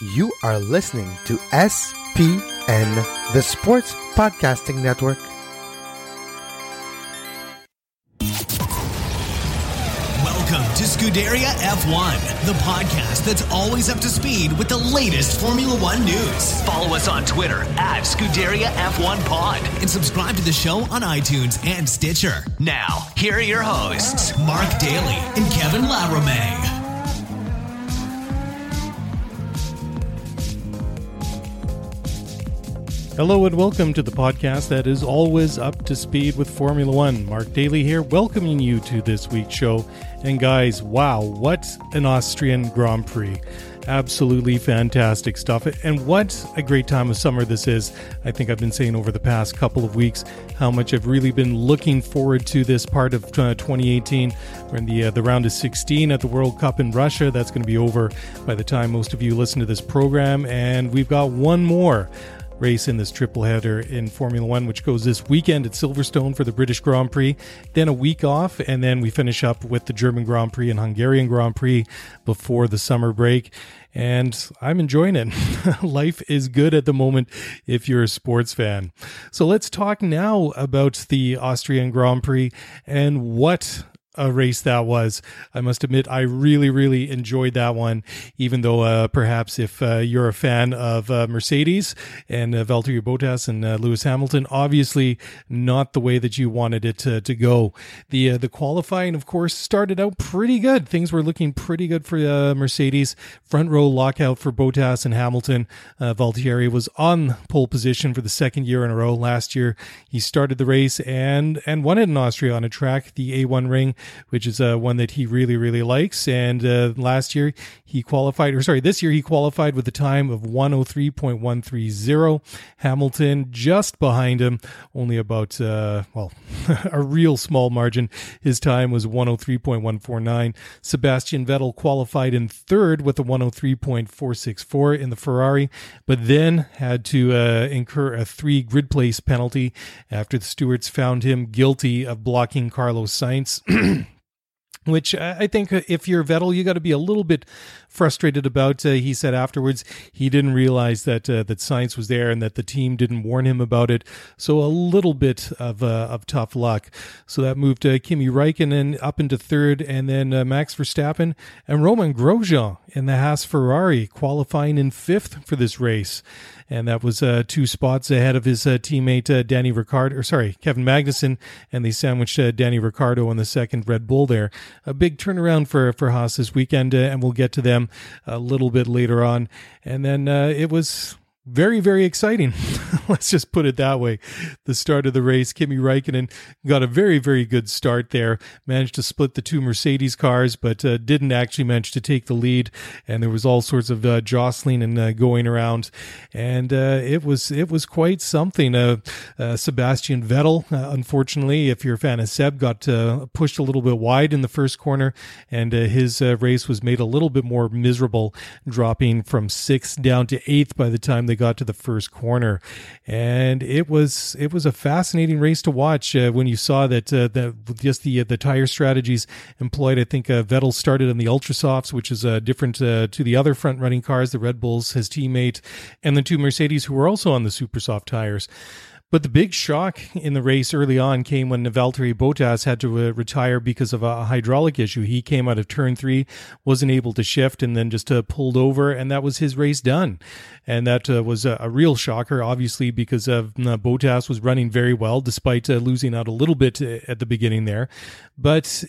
You are listening to SPN, the Sports Podcasting Network. Welcome to Scuderia F1, the podcast that's always up to speed with the latest Formula One news. Follow us on Twitter at Scuderia F1 Pod and subscribe to the show on iTunes and Stitcher. Now, here are your hosts, Mark Daly and Kevin Laramie. Hello and welcome to the podcast that is always up to speed with Formula One. Mark Daly here, welcoming you to this week's show. And guys, wow, what an Austrian Grand Prix! Absolutely fantastic stuff. And what a great time of summer this is. I think I've been saying over the past couple of weeks how much I've really been looking forward to this part of uh, 2018. We're in the, uh, the round of 16 at the World Cup in Russia. That's going to be over by the time most of you listen to this program. And we've got one more race in this triple header in Formula One, which goes this weekend at Silverstone for the British Grand Prix, then a week off, and then we finish up with the German Grand Prix and Hungarian Grand Prix before the summer break. And I'm enjoying it. Life is good at the moment if you're a sports fan. So let's talk now about the Austrian Grand Prix and what a race that was. I must admit, I really, really enjoyed that one. Even though uh, perhaps if uh, you're a fan of uh, Mercedes and uh, Valtteri Bottas and uh, Lewis Hamilton, obviously not the way that you wanted it to, to go. The uh, the qualifying, of course, started out pretty good. Things were looking pretty good for Mercedes. Front row lockout for Bottas and Hamilton. Uh, Valtteri was on pole position for the second year in a row. Last year, he started the race and and won it in Austria on a track, the A1 ring which is uh, one that he really, really likes. And uh, last year he qualified, or sorry, this year he qualified with a time of 103.130. Hamilton just behind him, only about, uh, well, a real small margin. His time was 103.149. Sebastian Vettel qualified in third with a 103.464 in the Ferrari, but then had to uh, incur a three grid place penalty after the stewards found him guilty of blocking Carlos Sainz. which I think if you're Vettel, you got to be a little bit frustrated about. Uh, he said afterwards he didn't realize that uh, that Sainz was there and that the team didn't warn him about it. So a little bit of uh, of tough luck. So that moved uh, Kimi Raikkonen up into third, and then uh, Max Verstappen and Romain Grosjean in the Haas Ferrari qualifying in fifth for this race and that was uh, two spots ahead of his teammate Danny Ricciardo, or sorry, Kevin Magnussen, and they sandwiched Danny Ricciardo on the second Red Bull there. A big turnaround for for Haas this weekend, and we'll get to them a little bit later on. And then uh, it was very, very exciting. Let's just put it that way. The start of the race, Kimi Raikkonen got a very, very good start there. Managed to split the two Mercedes cars, but uh, didn't actually manage to take the lead. And there was all sorts of uh, jostling and uh, going around, and uh, it was it was quite something. Uh, uh, Sebastian Vettel, unfortunately, if you're a fan of Seb, got pushed a little bit wide in the first corner, and his race was made a little bit more miserable, dropping from sixth down to eighth by the time they got to the first corner, and it was it was a fascinating race to watch uh, when you saw that uh, that just the uh, the tire strategies employed. I think uh, Vettel started on the Ultra Softs, which is uh, different uh, to the other front running cars, the Red Bulls, his teammate, and the two Mercedes who were also on the super soft tires. But the big shock in the race early on came when Valtteri Bottas had to uh, retire because of a hydraulic issue. He came out of turn three, wasn't able to shift, and then just uh, pulled over, and that was his race done. And that uh, was a, a, real shocker, obviously, because of uh, Bottas was running very well despite uh, losing out a little bit uh, at the beginning there. But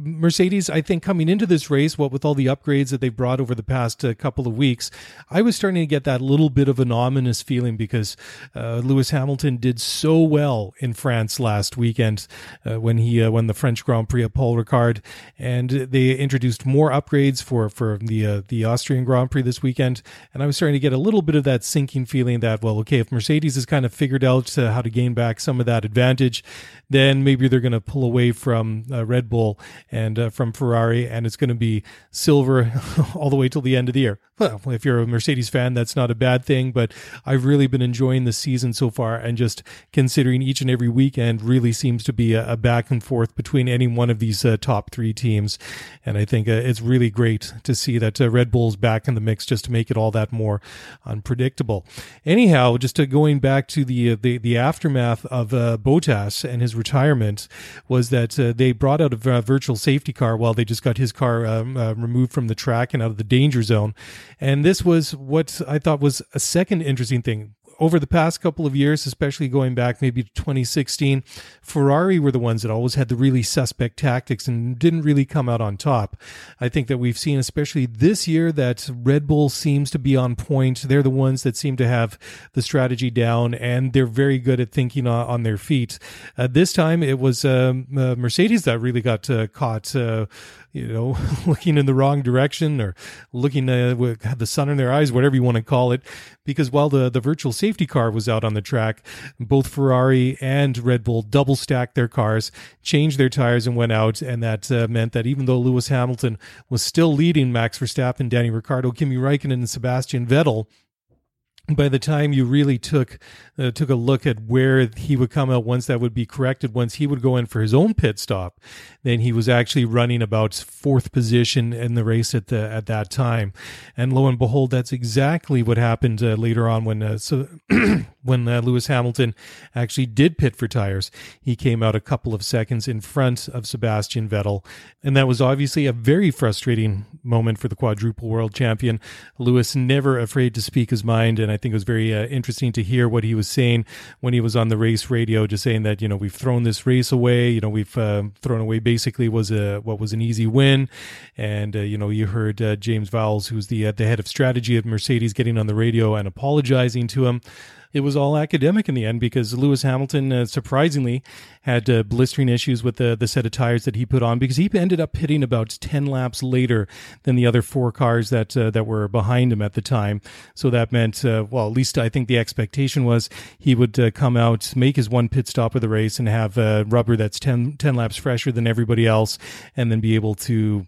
Mercedes, I think coming into this race, what with all the upgrades that they've brought over the past uh, couple of weeks, I was starting to get that little bit of an ominous feeling because uh, Lewis Hamilton did so well in France last weekend uh, when he uh, won the French Grand Prix at Paul Ricard, and they introduced more upgrades for for the uh, the Austrian Grand Prix this weekend, and I was starting to get a little bit of that sinking feeling that well, okay, if Mercedes has kind of figured out uh, how to gain back some of that advantage, then maybe they're going to pull away from Red Bull and uh, from Ferrari, and it's going to be silver all the way till the end of the year. Well, if you're a Mercedes fan, that's not a bad thing, but I've really been enjoying the season so far, and just considering each and every weekend really seems to be a, a back and forth between any one of these uh, top three teams, and I think uh, it's really great to see that uh, Red Bull's back in the mix just to make it all that more unpredictable. Anyhow, just uh, going back to the uh, the, the aftermath of Bottas and his retirement was that they brought out a virtual safety car while they just got his car um, uh, removed from the track and out of the danger zone. And this was what I thought was a second interesting thing over the past couple of years, especially going back maybe to 2016, Ferrari were the ones that always had the really suspect tactics and didn't really come out on top. I think that we've seen, especially this year, that Red Bull seems to be on point. They're the ones that seem to have the strategy down and they're very good at thinking on, on their feet. Uh, this time it was um, uh, Mercedes that really got uh, caught uh, you know, looking in the wrong direction or looking uh, with the sun in their eyes, whatever you want to call it. Because while the, the virtual safety car was out on the track, both Ferrari and Red Bull double stacked their cars, changed their tires, and went out. And that uh, meant that even though Lewis Hamilton was still leading Max Verstappen, Danny Ricciardo, Kimi Raikkonen, and Sebastian Vettel, by the time you really took uh, took a look at where he would come out once that would be corrected once he would go in for his own pit stop then he was actually running about fourth position in the race at the at that time. And lo and behold that's exactly what happened uh, later on when uh, so when uh, Lewis Hamilton actually did pit for tires. He came out a couple of seconds in front of Sebastian Vettel. And that was obviously a very frustrating moment for the quadruple world champion. Lewis never afraid to speak his mind and I think it was very uh, interesting to hear what he was saying when he was on the race radio, just saying that you know we've thrown this race away. You know we've uh, thrown away basically was a what was an easy win, and uh, you know you heard uh, James Vowles, who's the uh, the head of strategy of Mercedes, getting on the radio and apologizing to him it was all academic in the end because Lewis Hamilton uh, surprisingly had uh, blistering issues with the, the set of tires that he put on because he ended up hitting about 10 laps later than the other four cars that uh, that were behind him at the time. So that meant, uh, well, at least I think the expectation was he would uh, come out, make his one pit stop of the race and have rubber that's 10, 10 laps fresher than everybody else and then be able to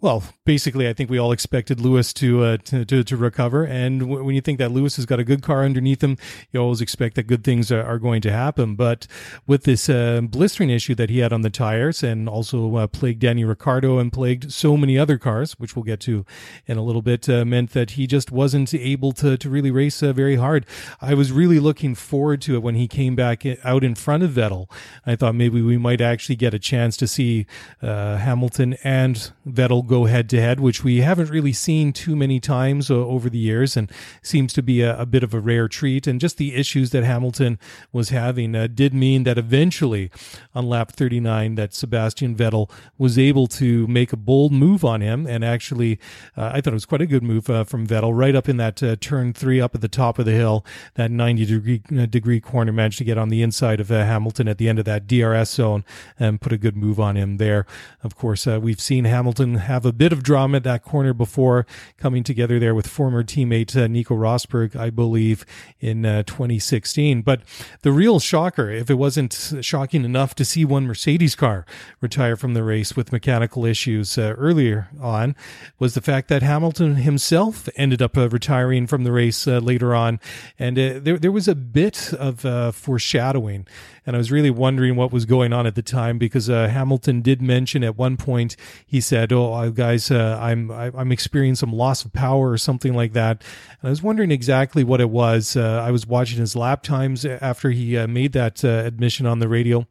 well, basically, I think we all expected Lewis to, uh, to, to, to recover, and w- when you think that Lewis has got a good car underneath him, you always expect that good things are, are going to happen. But with this uh, blistering issue that he had on the tires, and also uh, plagued Danny Ricciardo and plagued so many other cars, which we'll get to in a little bit, uh, meant that he just wasn't able to to really race uh, very hard. I was really looking forward to it when he came back out in front of Vettel. I thought maybe we might actually get a chance to see uh, Hamilton and Vettel go head to head, which we haven't really seen too many times uh, over the years and seems to be a, a, bit of a rare treat. And just the issues that Hamilton was having uh, did mean that eventually on lap 39 that Sebastian Vettel was able to make a bold move on him. And actually, uh, I thought it was quite a good move uh, from Vettel right up in that uh, turn three up at the top of the hill, that 90 degree, degree corner managed to get on the inside of Hamilton at the end of that DRS zone and put a good move on him there. Of course, we've seen Hamilton have have a bit of drama at that corner before coming together there with former teammate uh, Nico Rosberg, I believe, in uh, 2016. But the real shocker, if it wasn't shocking enough to see one Mercedes car retire from the race with mechanical issues uh, earlier on, was the fact that Hamilton himself ended up uh, retiring from the race uh, later on. And uh, there, there was a bit of foreshadowing and I was really wondering what was going on at the time because uh, Hamilton did mention at one point he said, "Oh, guys, uh, I'm I'm experiencing some loss of power or something like that." And I was wondering exactly what it was. Uh, I was watching his lap times after he uh, made that uh, admission on the radio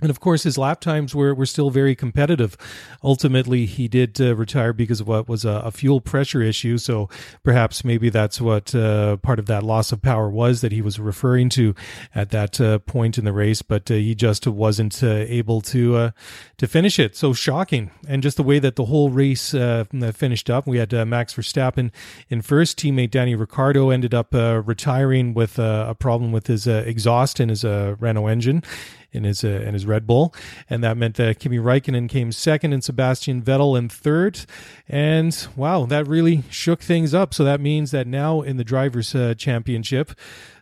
And of course, his lap times were, were still very competitive. Ultimately, he did uh, retire because of what was a, a, fuel pressure issue. So perhaps maybe that's what uh, part of that loss of power was that he was referring to at that uh, point in the race. But uh, he just wasn't uh, able to uh, to finish it. So shocking, and just the way that the whole race finished up. We had Max Verstappen in first. Teammate Danny Ricciardo ended up retiring with a problem with his exhaust in his Renault engine in his uh, in his Red Bull, and that meant that Kimi Raikkonen came second and Sebastian Vettel in third. And wow, that really shook things up. So that means that now in the drivers' uh, championship,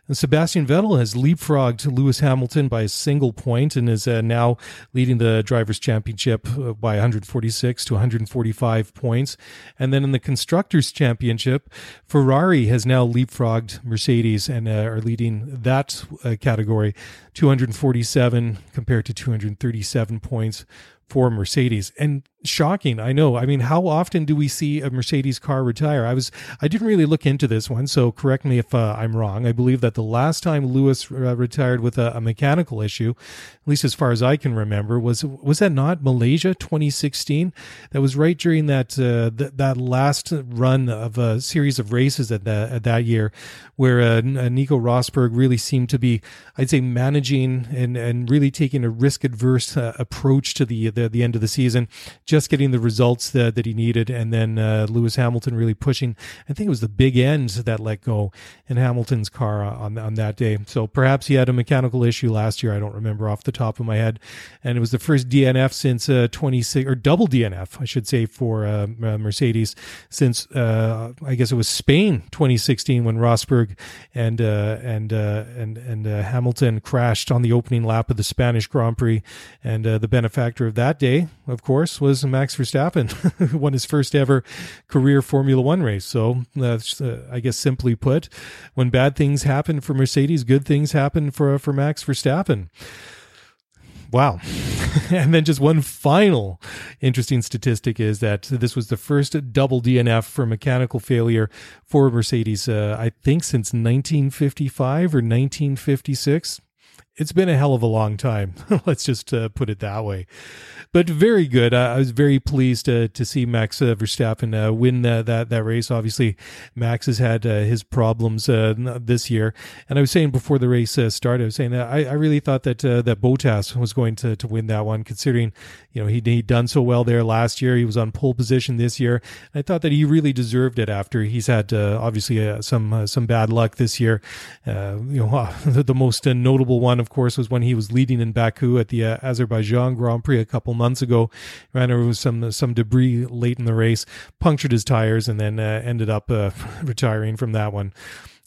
and Sebastian Vettel has leapfrogged Lewis Hamilton by a single point and is uh, now leading the Drivers' Championship uh, by 146 to 145 points. And then in the Constructors' Championship, Ferrari has now leapfrogged Mercedes and uh, are leading that uh, category 247 compared to 237 points for Mercedes. And shocking, I know. I mean, how often do we see a Mercedes car retire? I was I didn't really look into this one, so correct me if uh, I'm wrong. I believe that the last time Lewis uh, retired with a, a, mechanical issue, at least as far as I can remember, was was that not Malaysia 2016? That was right during that uh, th- that last run of a series of races at that at that year, where uh, Nico Rosberg really seemed to be, I'd say, managing and and really taking a risk adverse uh, approach to the, the the end of the season just getting the results that, that he needed. And then uh, Lewis Hamilton really pushing. I think it was the big end that let go in Hamilton's car on, on that day. So perhaps he had a mechanical issue last year. I don't remember off the top of my head. And it was the first DNF since uh, 26 or double DNF, I should say, for uh, Mercedes since uh, I guess it was Spain 2016 when Rosberg and uh, and uh, and and uh, Hamilton crashed on the opening lap of the Spanish Grand Prix. And the benefactor of that day, of course, was Max Verstappen, who won his first ever career Formula One race. So, uh, I guess simply put, when bad things happen for Mercedes, good things happen for for Max Verstappen. Wow. and then just one final interesting statistic is that this was the first double DNF for mechanical failure for Mercedes, uh, I think, since 1955 or 1956 it's been a hell of a long time. Let's just uh, put it that way. But very good. Uh, I was very pleased to to see Max uh, Verstappen uh, win that that race. Obviously, Max has had uh, his problems uh, this year, and I was saying before the race started, I was saying that I, I really thought that that Bottas was going to to win that one, considering you know he he'd done so well there last year. He was on pole position this year. I thought that he really deserved it after he's had obviously some some bad luck this year. you know, the most notable one of course, was when he was leading in Baku at the uh, Azerbaijan Grand Prix a couple months ago. Ran over some some debris late in the race, punctured his tires, and then uh, ended up uh, retiring from that one.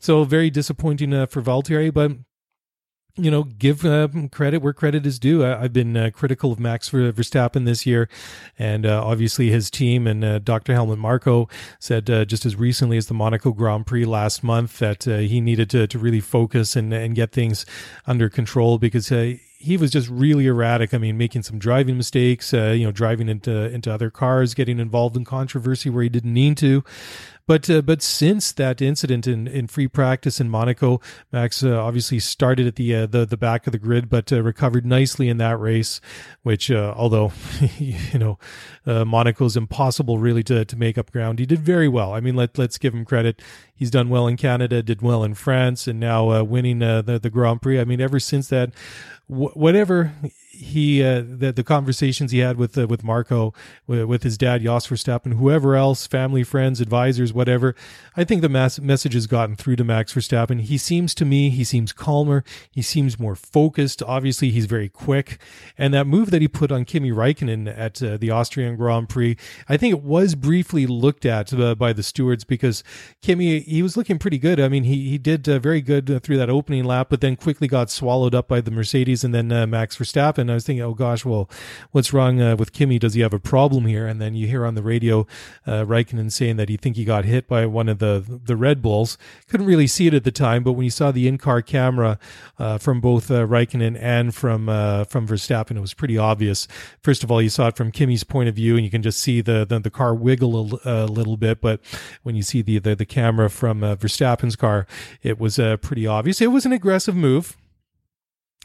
So very disappointing uh, for Valtteri, but you know, give uh, credit where credit is due. I, have been uh, critical of Max Verstappen this year, and uh, obviously his team and uh, Dr. Helmut Marko said uh, just as recently as the Monaco Grand Prix last month that uh, he needed to, to really focus and, and get things under control because he was just really erratic. I mean, making some driving mistakes, uh, you know, driving into into other cars, getting involved in controversy where he didn't need to. But uh, but since that incident in, in free practice in Monaco, Max uh, obviously started at the, uh, the the back of the grid, but uh, recovered nicely in that race. Which, uh, although you know, uh, Monaco's impossible really to, to make up ground, he did very well. I mean, let let's give him credit. He's done well in Canada, did well in France, and now winning the the Grand Prix. I mean, ever since that, whatever he uh, the, the conversations he had with uh, with Marko with, with, his dad Jos Verstappen whoever else family friends advisors whatever I think the mass- message has gotten through to Max Verstappen. He seems to me he seems calmer he seems more focused. Obviously he's very quick. And that move that he put on Kimi Raikkonen at uh, the Austrian Grand Prix I think it was briefly looked at uh, by the stewards because Kimi he was looking pretty good. I mean he he did uh, very good uh, through that opening lap but then quickly got swallowed up by the Mercedes and then Max Verstappen and I was thinking, oh gosh, well, what's wrong uh, with Kimi? Does he have a problem here? And then you hear on the radio uh, Raikkonen saying that he think he got hit by one of the the Red Bulls. Couldn't really see it at the time, but when you saw the in-car camera uh, from both uh, Raikkonen and from uh, from Verstappen, it was pretty obvious. First of all, you saw it from Kimi's point of view, and you can just see the the, the car wiggle a, a, little bit. But when you see the the, the camera from uh, Verstappen's car, it was uh, pretty obvious. It was an aggressive move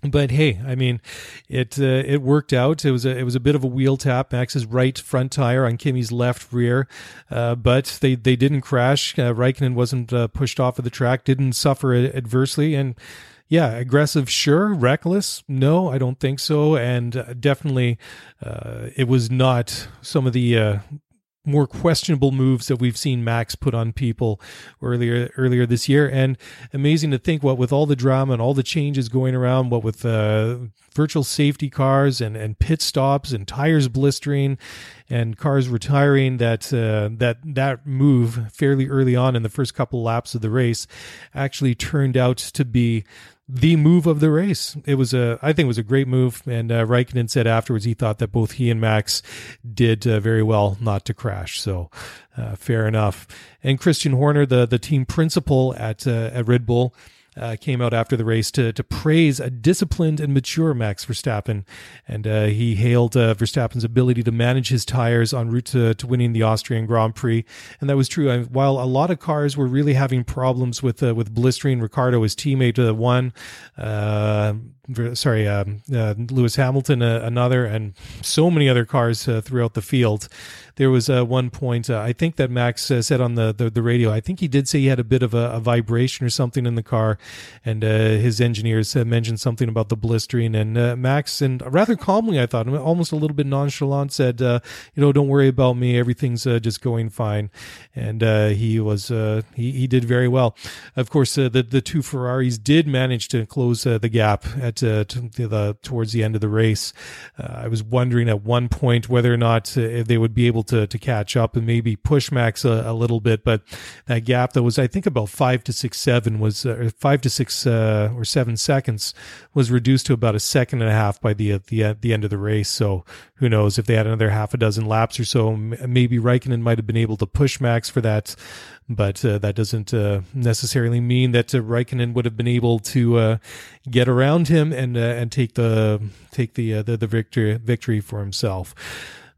but hey, I mean, it uh, it worked out. It was a it was a bit of a wheel tap. Max's right front tire on Kimi's left rear, uh, but they they didn't crash. Uh, Raikkonen wasn't uh, pushed off of the track, didn't suffer adversely, and yeah, aggressive, sure. Reckless, no, I don't think so. And uh, definitely, uh, it was not some of the uh, more questionable moves that we've seen Max put on people earlier earlier this year. And amazing to think what with all the drama and all the changes going around, what with uh, virtual safety cars and, and pit stops and tires blistering and cars retiring, that uh, that that move fairly early on in the first couple laps of the race actually turned out to be the move of the race. It was a, I think it was a great move. And uh, Raikkonen said afterwards he thought that both he and Max did uh, very well not to crash. So uh, fair enough. And Christian Horner, the the team principal at uh, at Red Bull, uh, came out after the race to to praise a disciplined and mature Max Verstappen, and uh, he hailed uh, Verstappen's ability to manage his tires en route to, to winning the Austrian Grand Prix, and that was true. I, while a lot of cars were really having problems with uh, with blistering, Ricciardo, his teammate, uh, won. Uh, sorry, um, Lewis Hamilton, another, and so many other cars throughout the field there was uh, one point uh, I think that Max uh, said on the, the, the radio. I think he did say he had a bit of a, a vibration or something in the car, and uh, his engineers mentioned something about the blistering. And uh, Max, and rather calmly, I thought, almost a little bit nonchalant, said, uh, "You know, don't worry about me. Everything's just going fine." And he was he he did very well. Of course, the the two Ferraris did manage to close the gap at the towards the end of the race. I was wondering at one point whether or not they would be able to to catch up and maybe push Max a, a little bit. But that gap that was, I think, about five to six seven was uh, five to six uh, or seven seconds was reduced to about a second and a half by the the the end of the race. So who knows if they had another half a dozen laps or so, maybe Raikkonen might have been able to push Max for that. But uh, that doesn't uh, necessarily mean that uh, Raikkonen would have been able to uh, get around him and uh, and take the take the, uh, the the victory victory for himself.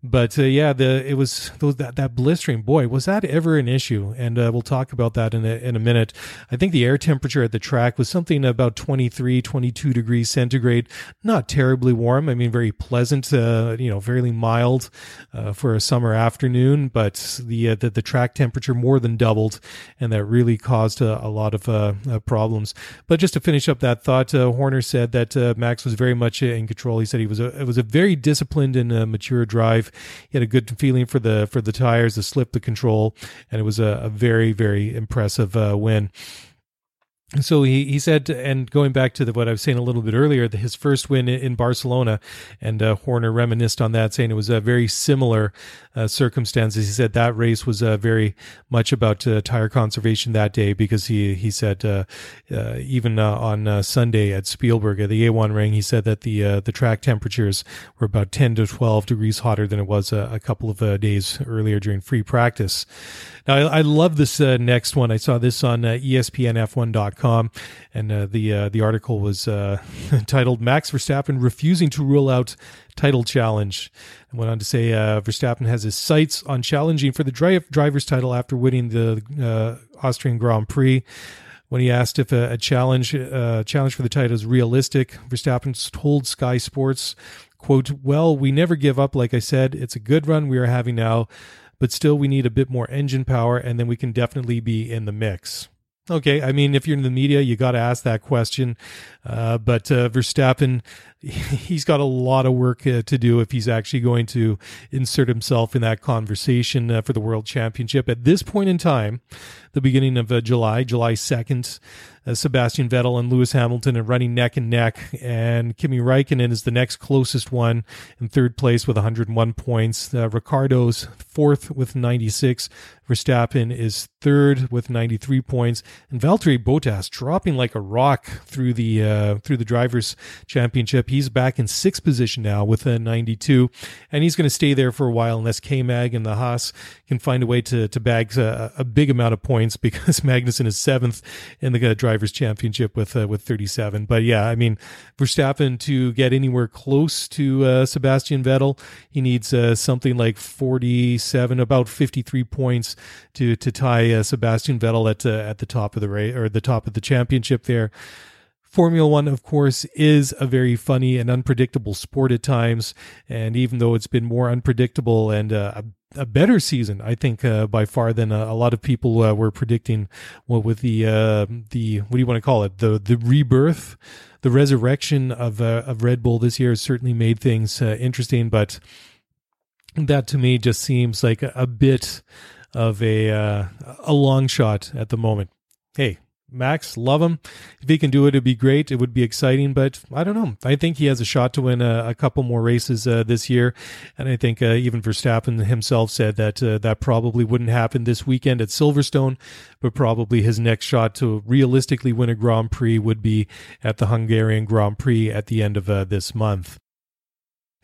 But uh, yeah, the it was those, that that blistering. Boy, was that ever an issue? And uh, we'll talk about that in a, in a minute. I think the air temperature at the track was something about 23, 22 degrees centigrade. Not terribly warm. I mean, very pleasant. Uh, you know, fairly mild uh, for a summer afternoon. But the, uh, the, the track temperature more than doubled, and that really caused a, lot of uh, problems. But just to finish up that thought, Horner said that Max was very much in control. He said he was a it was a very disciplined and mature drive he had a good feeling for the for the tires, the slip, the control, and it was a, a very very impressive uh, win so he, he said, and going back to the, what I was saying a little bit earlier, the, his first win in Barcelona, and uh, Horner reminisced on that, saying it was a very similar uh, circumstances. He said that race was uh, very much about uh, tire conservation that day because he he said uh, uh, even on Sunday at Spielberg at the A1 ring, he said that the the track temperatures were about 10 to 12 degrees hotter than it was a, a couple of days earlier during free practice. Now I, I love this next one. I saw this on ESPNF1.com and uh, the uh, the article was uh, titled "Max Verstappen refusing to rule out title challenge." And went on to say uh, Verstappen has his sights on challenging for the dri- driver's title after winning the uh, Austrian Grand Prix. When he asked if a, a challenge uh, challenge for the title is realistic, Verstappen told Sky Sports, "quote Well, we never give up. Like I said, it's a good run we are having now." But still, we need a bit more engine power, and then we can definitely be in the mix. Okay, I mean, if you're in the media, you got to ask that question. Uh, but uh, Verstappen, he's got a lot of work uh, to do if he's actually going to insert himself in that conversation uh, for the World Championship. At this point in time, the beginning of uh, July, July 2nd, uh, Sebastian Vettel and Lewis Hamilton are running neck and neck, and Kimi Raikkonen is the next closest one in third place with 101 points. Ricciardo's fourth with 96. Verstappen is third with 93 points, and Valtteri Bottas dropping like a rock through the uh, through the drivers' championship. He's back in sixth position now with a 92, and he's going to stay there for a while unless K Mag and the Haas can find a way to to bag a, a big amount of points because Magnussen is seventh in the uh, drivers' championship with uh, with 37. But yeah, I mean Verstappen to get anywhere close to uh, Sebastian Vettel, he needs uh, something like 47, about 53 points to to tie uh, Sebastian Vettel at uh, at the top of the race or the top of the championship there. Formula One, of course, is a very funny and unpredictable sport at times. And even though it's been more unpredictable and uh, a better season, I think, uh, by far than a, a lot of people uh, were predicting. Well, with the uh, the what do you want to call it? The the rebirth, the resurrection of uh, of Red Bull this year has certainly made things uh, interesting. But that to me just seems like a, a bit of a uh, a long shot at the moment. Hey, Max, love him. If he can do it, it'd be great. It would be exciting, but I don't know. I think he has a shot to win a, a couple more races uh, this year, and I think uh, even Verstappen himself said that uh, that probably wouldn't happen this weekend at Silverstone, but probably his next shot to realistically win a Grand Prix would be at the Hungarian Grand Prix at the end of uh, this month.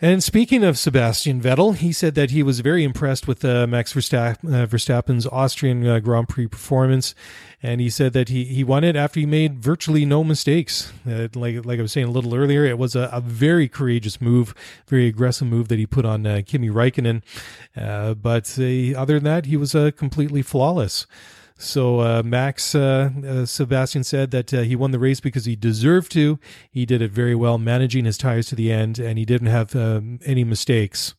And speaking of Sebastian Vettel, he said that he was very impressed with uh, Max Verstappen, uh, Verstappen's Austrian uh, Grand Prix performance, and he said that he, he won it after he made virtually no mistakes. Uh, like like I was saying a little earlier, it was a, a, very courageous move, very aggressive move that he put on uh, Kimi Raikkonen. Uh, but other than that, he was completely flawless. So uh, Max uh, uh, Sebastian said that uh, he won the race because he deserved to. He did it very well, managing his tires to the end, and he didn't have um, any mistakes.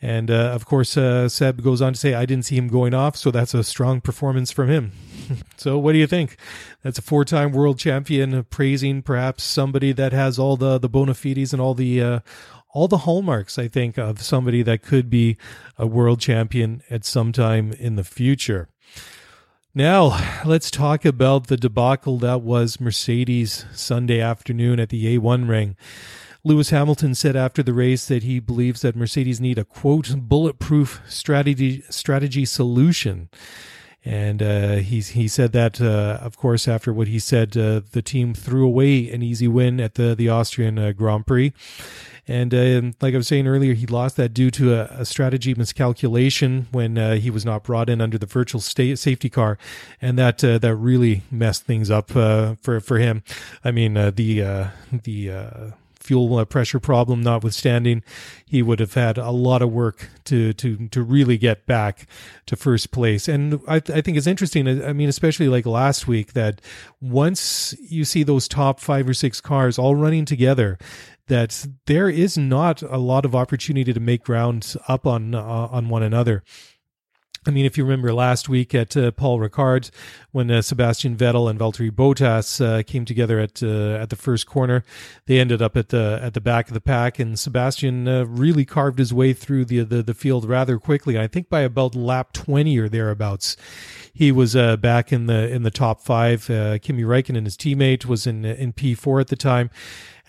And uh, of course, uh, Seb goes on to say, "I didn't see him going off, so that's a strong performance from him." so, what do you think? That's a four-time world champion praising perhaps somebody that has all the the bona fides and all the all the hallmarks, I think, of somebody that could be a world champion at some time in the future. Now, let's talk about the debacle that was Mercedes Sunday afternoon at the A1 ring. Lewis Hamilton said after the race that he believes that Mercedes need a quote bulletproof strategy strategy solution. And uh, he he said that, uh, of course, after what he said, uh, the team threw away an easy win at the the Austrian uh, Grand Prix, and uh, like I was saying earlier, he lost that due to a, a strategy miscalculation when uh, he was not brought in under the virtual safety car, and that that really messed things up for for him. I mean, the the fuel pressure problem notwithstanding, he would have had a lot of work to to to really get back to first place. And I, I think it's interesting. I mean, especially like last week, that once you see those top five or six cars all running together, that there is not a lot of opportunity to make ground up on uh, on one another. I mean, if you remember last week at uh, Paul Ricard, when uh, Sebastian Vettel and Valtteri Bottas uh, came together at uh, at the first corner, they ended up at the at the back of the pack, and Sebastian uh, really carved his way through the, the, the field rather quickly. I think by about lap twenty or thereabouts, he was uh, back in the in the top five. Kimi Räikkönen, and his teammate, was in in P four at the time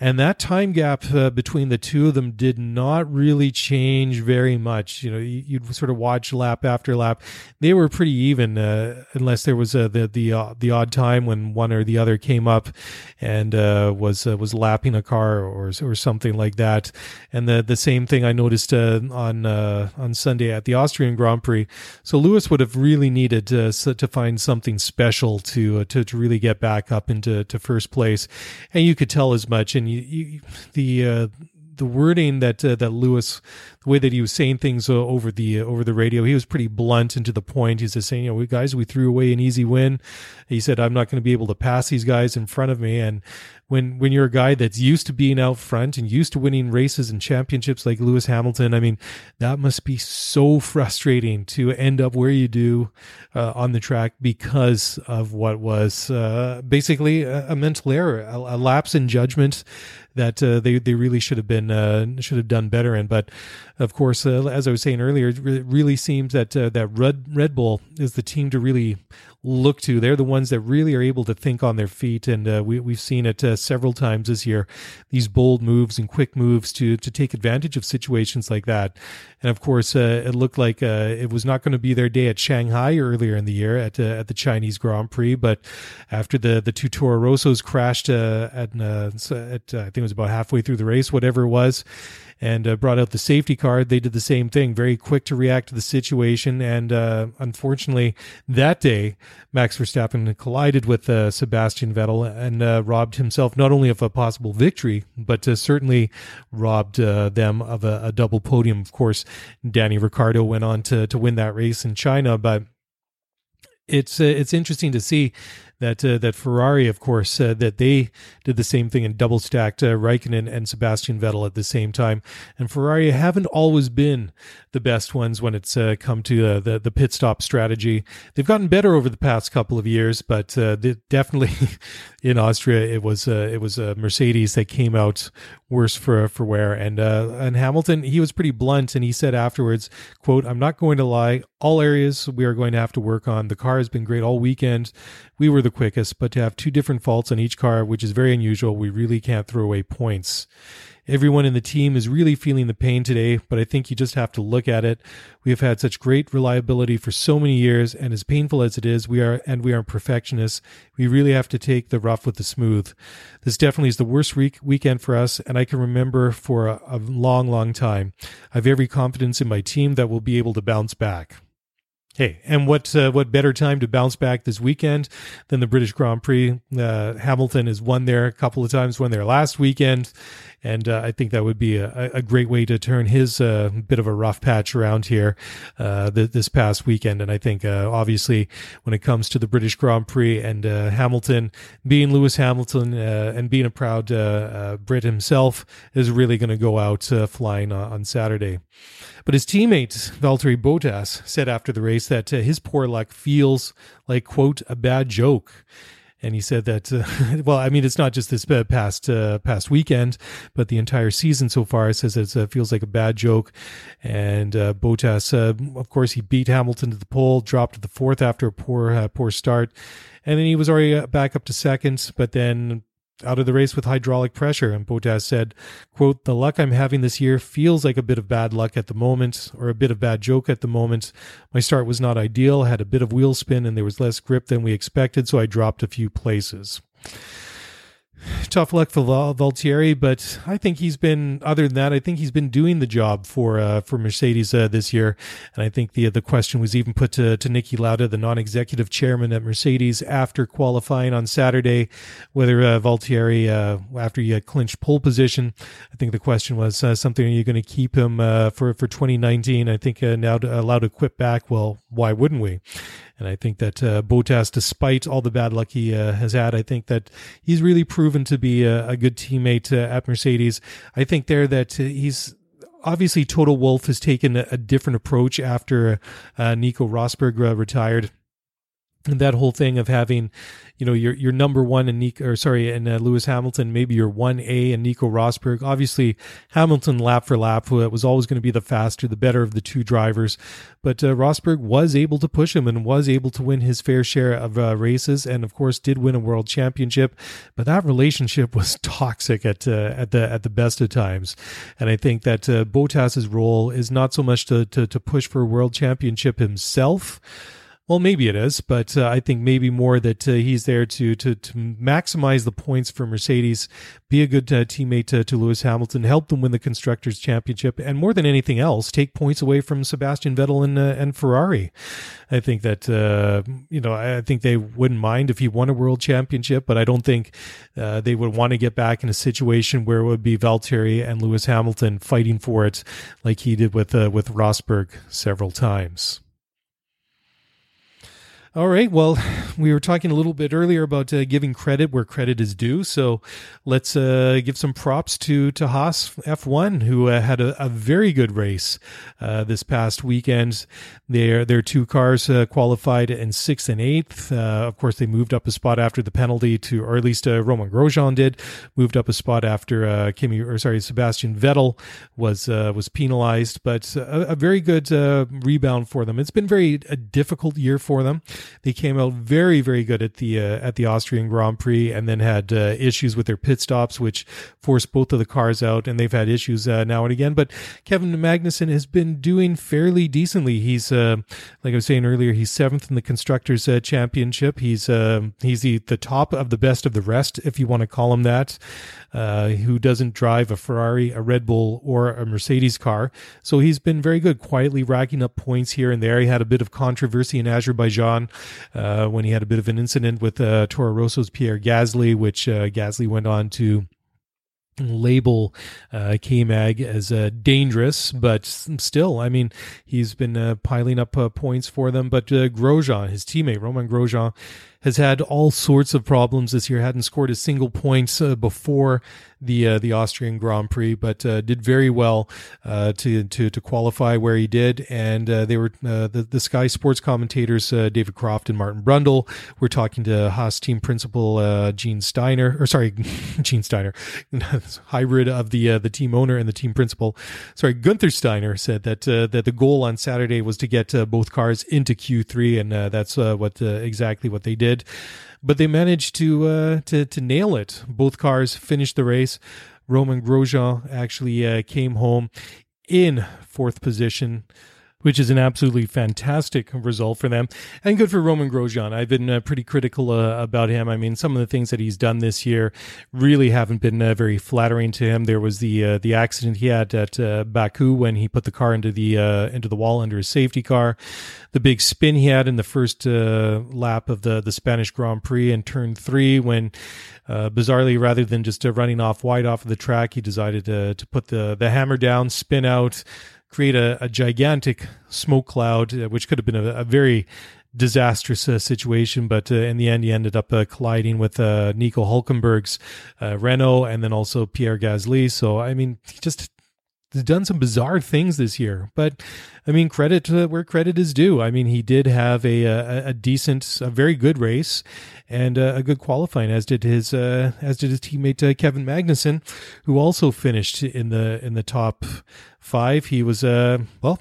and that time gap uh, between the two of them did not really change very much. You know, you, would sort of watch lap after lap; they were pretty even, uh, unless there was uh, the the uh, the odd time when one or the other came up and uh, was uh, was lapping a car or or something like that. And the the same thing I noticed on on Sunday at the Austrian Grand Prix. So Lewis would have really needed to to find something special to to to really get back up into to first place, and you could tell as much. And you, you the uh, the wording that uh, that Lewis, the way that he was saying things uh, over the uh, over the radio, he was pretty blunt and to the point. He's just saying, you know, we guys, we threw away an easy win. He said, I'm not going to be able to pass these guys in front of me, and when when you're a guy that's used to being out front and used to winning races and championships like Lewis Hamilton, I mean, that must be so frustrating to end up where you do uh, on the track because of what was uh, basically a, a, mental error, a, a, lapse in judgment that uh, they they really should have been uh, should have done better in. But of course, uh, as I was saying earlier, it really seems that uh, that Red Red Bull is the team to really look to. They're the ones that really are able to think on their feet, and uh, we, we've seen it uh, several times this year. These bold moves and quick moves to to take advantage of situations like that. And of course, uh, it looked like uh, it was not going to be their day at Shanghai earlier in the year at at the Chinese Grand Prix, but after the the two Toro Rossos crashed at, at I think it was about halfway through the race, whatever it was and uh, brought out the safety car. They did the same thing, very quick to react to the situation. And uh, unfortunately, that day, Max Verstappen collided with uh, Sebastian Vettel and uh, robbed himself not only of a possible victory, but uh, certainly robbed uh, them of a, a double podium. Of course, Danny Ricciardo went on to, to win that race in China, but it's it's interesting to see that uh, that Ferrari, of course, uh, that they did the same thing and double stacked uh, Raikkonen and Sebastian Vettel at the same time. And Ferrari haven't always been the best ones when it's uh, come to uh, the the pit stop strategy. They've gotten better over the past couple of years, but uh, definitely in Austria it was it was Mercedes that came out worse for for wear. And and Hamilton he was pretty blunt and he said afterwards, "quote I'm not going to lie. All areas we are going to have to work on. The car has been great all weekend. We were the quickest, but to have two different faults on each car, which is very unusual, we really can't throw away points. Everyone in the team is really feeling the pain today, but I think you just have to look at it. We have had such great reliability for so many years, and as painful as it is, we are and we are perfectionists. We really have to take the rough with the smooth. This definitely is the worst week, weekend for us, and I can remember for a, a long, long time. I have every confidence in my team that we'll be able to bounce back. Hey, and what uh, what better time to bounce back this weekend than the British Grand Prix? Uh, Hamilton has won there a couple of times, won there last weekend, and uh, I think that would be a, a great way to turn his uh, bit of a rough patch around here uh, th- this past weekend. And I think uh, obviously when it comes to the British Grand Prix and Hamilton being Lewis Hamilton and being a proud Brit himself is really going to go out flying on Saturday. But his teammate, Valtteri Bottas, said after the race that uh, his poor luck feels like, quote, a bad joke. And he said that, uh, well, I mean, it's not just this past uh, past weekend, but the entire season so far. Says it uh, feels like a bad joke. And uh, Bottas, uh, of course, he beat Hamilton to the pole, dropped to the fourth after a poor poor start, and then he was already back up to second. But then out of the race with hydraulic pressure. And Bottas said, quote, the luck I'm having this year feels like a bit of bad luck at the moment or a bit of bad joke at the moment. My start was not ideal, had a bit of wheel spin and there was less grip than we expected. So I dropped a few places tough luck for Valtteri, but I think he's been. Other than that, I think he's been doing the job for uh, for Mercedes uh, this year. And I think the the question was even put to to Niki Lauda, the non-executive chairman at Mercedes, after qualifying on Saturday, whether uh, Valtteri, uh, after he clinched pole position, I think the question was uh, something: Are you going to keep him uh, for for 2019? I think now to, allowed to quit back. Well, why wouldn't we? And I think that uh, Bottas, despite all the bad luck he uh, has had, I think that he's really proven to be a, a good teammate uh, at Mercedes. I think there that uh, he's obviously Toto Wolff has taken a, a different approach after uh, Nico Rosberg uh, retired and that whole thing of having, you know, your your number one and Nico, or sorry, and uh, Lewis Hamilton, maybe your one A and Nico Rosberg. Obviously, Hamilton lap for lap was always going to be the faster, the better of the two drivers. But uh, Rosberg was able to push him and was able to win his fair share of uh, races, and of course did win a world championship. But that relationship was toxic at uh, at the at the best of times. And I think that uh, Bottas's role is not so much to, to to push for a world championship himself well, maybe it is, but uh, I think maybe more that uh, he's there to, to to maximize the points for Mercedes, be a good uh, teammate to, to Lewis Hamilton, help them win the constructors' championship, and more than anything else, take points away from Sebastian Vettel and uh, and Ferrari. I think that uh, you know I think they wouldn't mind if he won a world championship, but I don't think uh, they would want to get back in a situation where it would be Valtteri and Lewis Hamilton fighting for it like he did with with Rosberg several times. All right. Well, we were talking a little bit earlier about uh, giving credit where credit is due. So let's uh, give some props to to Haas F1, who uh, had a, a, very good race uh, this past weekend. Their their two cars uh, qualified in sixth and eighth. Uh, of course, they moved up a spot after the penalty to, or at least Romain Grosjean did, moved up a spot after Kimi, or sorry, Sebastian Vettel was was penalized. But a, a very good rebound for them. It's been very a difficult year for them. They came out very, very good at the uh, at the Austrian Grand Prix, and then had uh, issues with their pit stops, which forced both of the cars out. And they've had issues uh, now and again. But Kevin Magnussen has been doing fairly decently. He's uh, like I was saying earlier, he's seventh in the constructors' uh, championship. He's um, he's the the top of the best of the rest, if you want to call him that. Uh, who doesn't drive a Ferrari, a Red Bull, or a Mercedes car. So he's been very good, quietly racking up points here and there. He had a bit of controversy in Azerbaijan uh, when he had a bit of an incident with uh, Toro Rosso's Pierre Gasly, which uh, Gasly went on to label uh, K-Mag as uh, dangerous, but still, I mean, he's been uh, piling up uh, points for them. But uh, Grosjean, his teammate Romain Grosjean, has had all sorts of problems this year. Hadn't scored a single point uh, before the uh, the Austrian Grand Prix, but uh, did very well uh, to to to qualify where he did. And uh, they were uh, the the Sky Sports commentators David Croft and Martin Brundle were talking to Haas team principal Gene Steiner, or sorry, Gene Steiner, hybrid of the the team owner and the team principal. Sorry, Guenther Steiner said that that the goal on Saturday was to get both cars into Q3, and that's what exactly what they did but they managed to uh, to to nail it. Both cars finished the race. Romain Grosjean actually uh, came home in fourth position which is an absolutely fantastic result for them and good for Romain Grosjean. I've been uh, pretty critical uh, about him. I mean, some of the things that he's done this year really haven't been uh, very flattering to him. There was the uh, the accident he had at uh, Baku when he put the car into the uh, into the wall under his safety car. The big spin he had in the first lap of the the Spanish Grand Prix in turn three when. bizarrely, rather than just running off wide off of the track, he decided to, to put the, the hammer down, spin out, create a, a gigantic smoke cloud, uh, which could have been a, a very disastrous uh, situation. But uh, in the end, he ended up uh, colliding with uh, Nico Hulkenberg's uh, Renault and then also Pierre Gasly. So, I mean, just done some bizarre things this year. But I mean, credit to where credit is due. I mean, he did have a a, a decent, a very good race, and uh, a good qualifying, as did his uh, as did his teammate uh, Kevin Magnussen, who also finished in the in the top five. He was uh well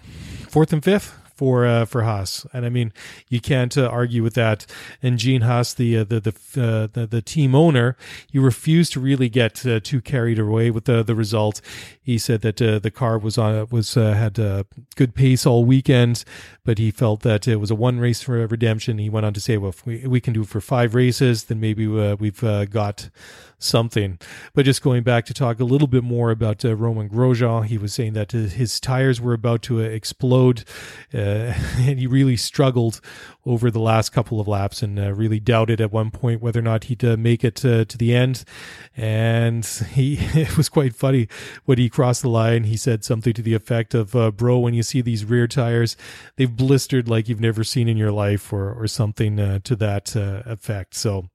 fourth and fifth for uh, for Haas, and I mean you can't uh, argue with that. And Gene Haas, the uh, the the, uh, the, the team owner, he refused to really get uh, too carried away with the the result. He said that uh, the car was on was had good pace all weekend, but he felt that it was a one race for redemption. He went on to say, "Well, if we we can do it for five races, then maybe we've got." Something. But just going back to talk a little bit more about uh, Romain Grosjean, he was saying that his tires were about to uh, explode, uh, and he really struggled over the last couple of laps and uh, really doubted at one point whether or not he'd uh, make it to the end. And he it was quite funny when he crossed the line. He said something to the effect of, uh, "Bro, when you see these rear tires, they've blistered like you've never seen in your life," or or something to that effect. So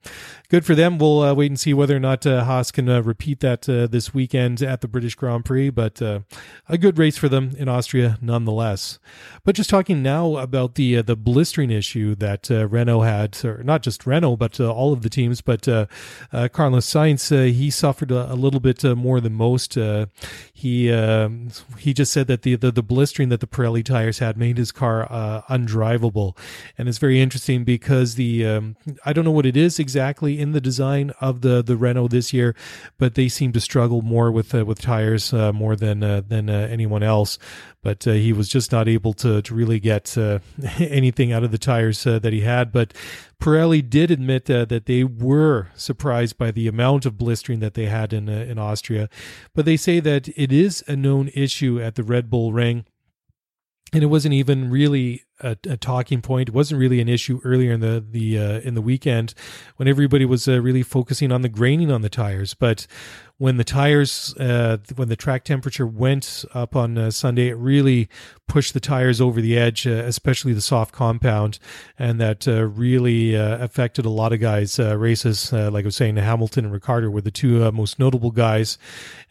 good for them. We'll wait and see whether or not not uh, Haas can uh, repeat that uh, this weekend at the British Grand Prix, but uh, a good race for them in Austria nonetheless. But just talking now about the uh, the blistering issue that uh, Renault had, or not just Renault, but all of the teams. But Carlos Sainz, he suffered a, a, little bit more than most. he um, he just said that the, the, the blistering that the Pirelli tires had made his car undrivable, and it's very interesting because the um, I don't know what it is exactly in the design of the the Renault this year, but they seem to struggle more with uh, with tires uh, more than uh, than uh, anyone else. But uh, he was just not able to to really get anything out of the tires that he had. But Pirelli did admit that they were surprised by the amount of blistering that they had in in Austria, but they say that it is a known issue at the Red Bull Ring and it wasn't even really a, a, talking point. It wasn't really an issue earlier in the the uh, in the weekend when everybody was uh, really focusing on the graining on the tires. But when the tires, uh, when the track temperature went up on uh, Sunday, it really pushed the tires over the edge, uh, especially the soft compound, and that uh, really uh, affected a lot of guys' uh, races. like I was saying, Hamilton and Ricciardo were the two most notable guys,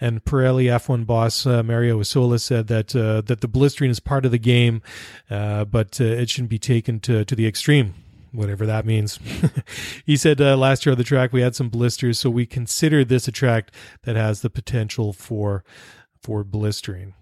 and Pirelli F1 boss Mario Isola said that that the blistering is part of the game, but it shouldn't be taken to to the extreme whatever that means. he said uh, last year on the track we had some blisters, so we consider this a track that has the potential for for blistering.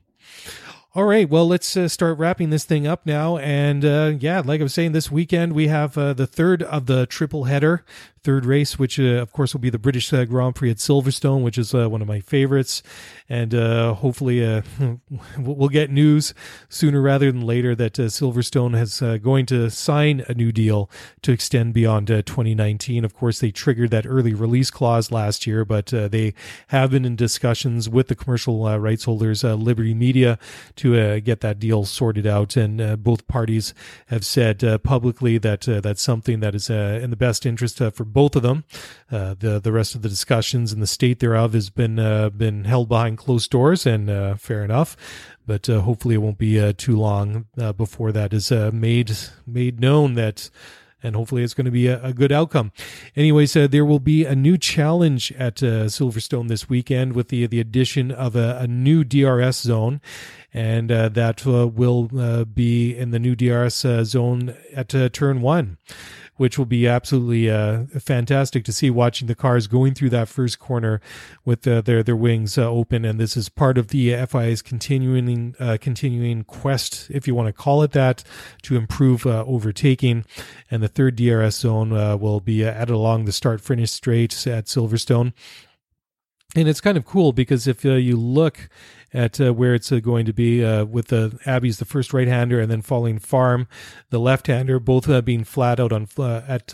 All right, well, let's uh, start wrapping this thing up now. And uh, yeah, like I was saying, this weekend we have uh, the third of the triple header third race, which uh, of course will be the British uh, Grand Prix at Silverstone, which is uh, one of my favorites. And uh, hopefully, uh, we'll get news sooner rather than later that uh, Silverstone is going to sign a new deal to extend beyond 2019. Of course, they triggered that early release clause last year, but they have been in discussions with the commercial rights holders, Liberty Media, to get that deal sorted out. And both parties have said publicly that that's something that is in the best interest for both of them. Uh, the the rest of the discussions and the state thereof has been uh, been held behind closed doors, and uh, fair enough. But uh, hopefully, it won't be uh, too long uh, before that is made made known that and hopefully it's going to be a, good outcome. Anyways, uh, there will be a new challenge at uh, Silverstone this weekend with the the addition of a, a new DRS zone, and uh, that will be in the new DRS zone at turn one which will be absolutely uh, fantastic to see watching the cars going through that first corner with uh, their their wings uh, open. And this is part of the FIA's continuing uh, continuing quest, if you want to call it that, to improve uh, overtaking. And the third DRS zone uh, will be added along the start finish straight at Silverstone. And it's kind of cool because if you look at uh, where it's uh, going to be uh, with the Abbey's the first right hander and then following Farm, the left hander, both uh, being flat out on uh, at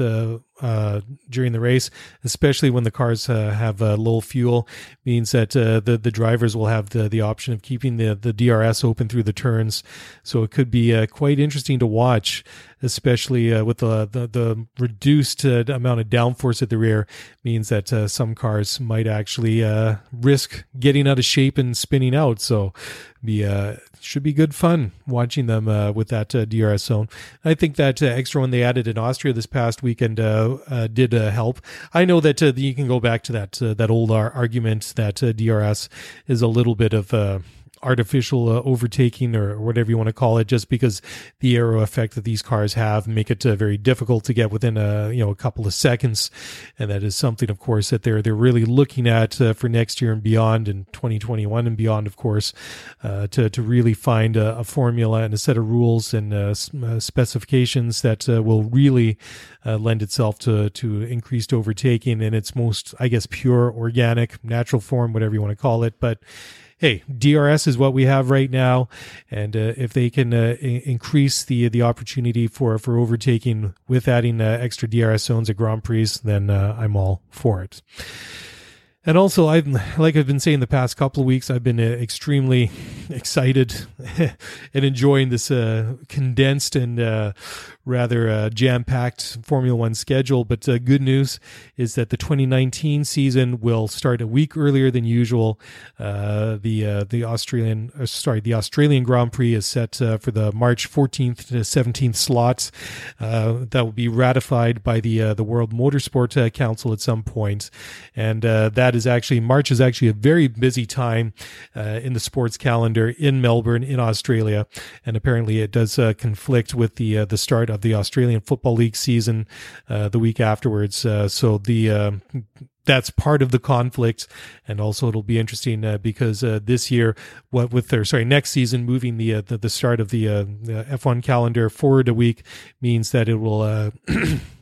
uh, during the race, especially when the cars uh, have uh, low fuel, means that the the drivers will have the the option of keeping the the DRS open through the turns. So it could be quite interesting to watch, especially with the the, the reduced amount of downforce at the rear. Means that some cars might actually risk getting out of shape and spinning out. So be should be good fun watching them uh, with that uh, DRS zone. I think that uh, extra one they added in Austria this past weekend uh, uh, did uh, help. I know that you can go back to that that old argument that DRS is a little bit of artificial uh, overtaking or whatever you want to call it just because the aero effect that these cars have make it uh, very difficult to get within a you know a couple of seconds. And that is something of course that they're they're really looking at uh, for next year and beyond and 2021 and beyond of course uh, to to really find a, a, formula and a set of rules and uh, uh, specifications that will really lend itself to to increased overtaking in its most I guess pure organic natural form whatever you want to call it. But hey, DRS is what we have right now, and uh, if they can uh, I- increase the the opportunity for for overtaking with adding uh, extra DRS zones at Grand Prix, then uh, I'm all for it. And also, I've like I've been saying the past couple of weeks, I've been uh, extremely excited and enjoying this uh, condensed and uh, rather uh, jam-packed Formula One schedule. But uh, good news is that the 2019 season will start a week earlier than usual. Uh, the the Australian sorry the Australian Grand Prix is set for the March 14th to 17th slots. that will be ratified by the the World Motorsport Council at some point, and that is actually March is actually a very busy time uh, in the sports calendar in Melbourne in Australia, and apparently it does uh, conflict with the uh, the start of the Australian Football League season uh, the week afterwards. Uh, so the um, that's part of the conflict, and also it'll be interesting uh, because uh, this year, what with their sorry next season moving the uh, the, the, start of the, the F1 calendar forward a week means that it will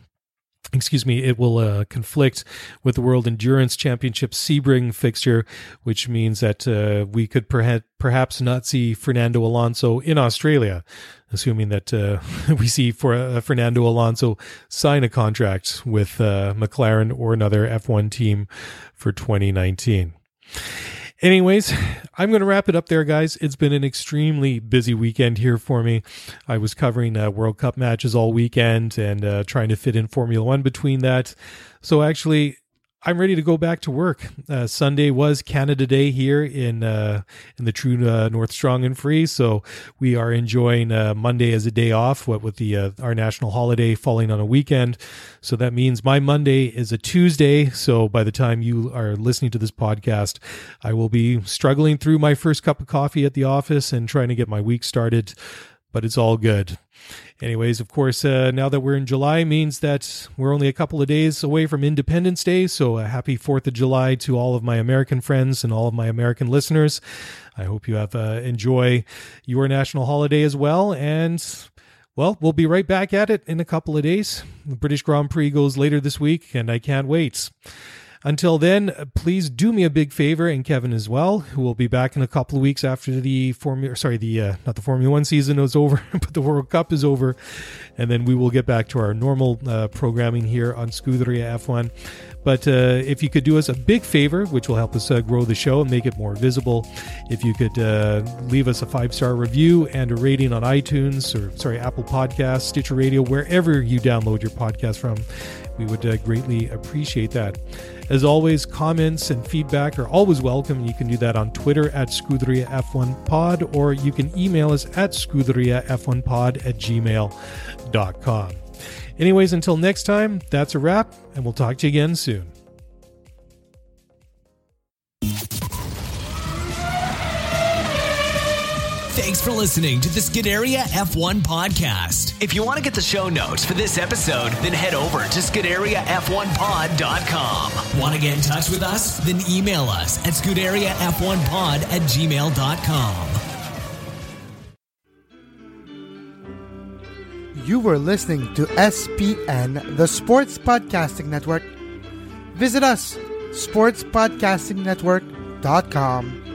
excuse me, it will uh, conflict with the World Endurance Championship Sebring fixture, which means that uh, we could perha- perhaps not see Fernando Alonso in Australia, assuming that uh, we see for uh, Fernando Alonso sign a contract with uh, McLaren or another F1 team for 2019. Anyways, I'm going to wrap it up there, guys. It's been an extremely busy weekend here for me. I was covering uh, World Cup matches all weekend and uh, trying to fit in Formula One between that. So, actually, I'm ready to go back to work. Uh, Sunday was Canada Day here in uh, in the true uh, North Strong and Free, so we are enjoying uh, Monday as a day off. What with the uh, our national holiday falling on a weekend, so that means my Monday is a Tuesday. So by the time you are listening to this podcast, I will be struggling through my first cup of coffee at the office and trying to get my week started. But it's all good. Anyways, of course, uh, now that we're in July means that we're only a couple of days away from Independence Day. So, a happy 4th of July to all of my American friends and all of my American listeners. I hope you have uh, enjoy your national holiday as well. And well, we'll be right back at it in a couple of days. The British Grand Prix goes later this week, and I can't wait. Until then, please do me a big favor, and Kevin as well, who will be back in a couple of weeks after the Formula, sorry, the uh, not the Formula One season is over, but the World Cup is over, and then we will get back to our normal uh, programming here on Scuderia F1. But uh, if you could do us a big favor, which will help us uh, grow the show and make it more visible, if you could uh, leave us a five star review and a rating on iTunes or, sorry, Apple Podcasts, Stitcher Radio, wherever you download your podcast from, we would uh, greatly appreciate that. As always, comments and feedback are always welcome. You can do that on Twitter at Scuderia F1 Pod, or you can email us at scuderiaf1pod at gmail.com. Anyways, until next time, that's a wrap, and we'll talk to you again soon. Thanks for listening to the Scuderia F1 podcast. If you want to get the show notes for this episode, then head over to ScuderiaF1pod.com. Want to get in touch with us? Then email us at ScuderiaF1pod at gmail.com. You were listening to SPN, the Sports Podcasting Network. Visit us, sportspodcastingnetwork.com.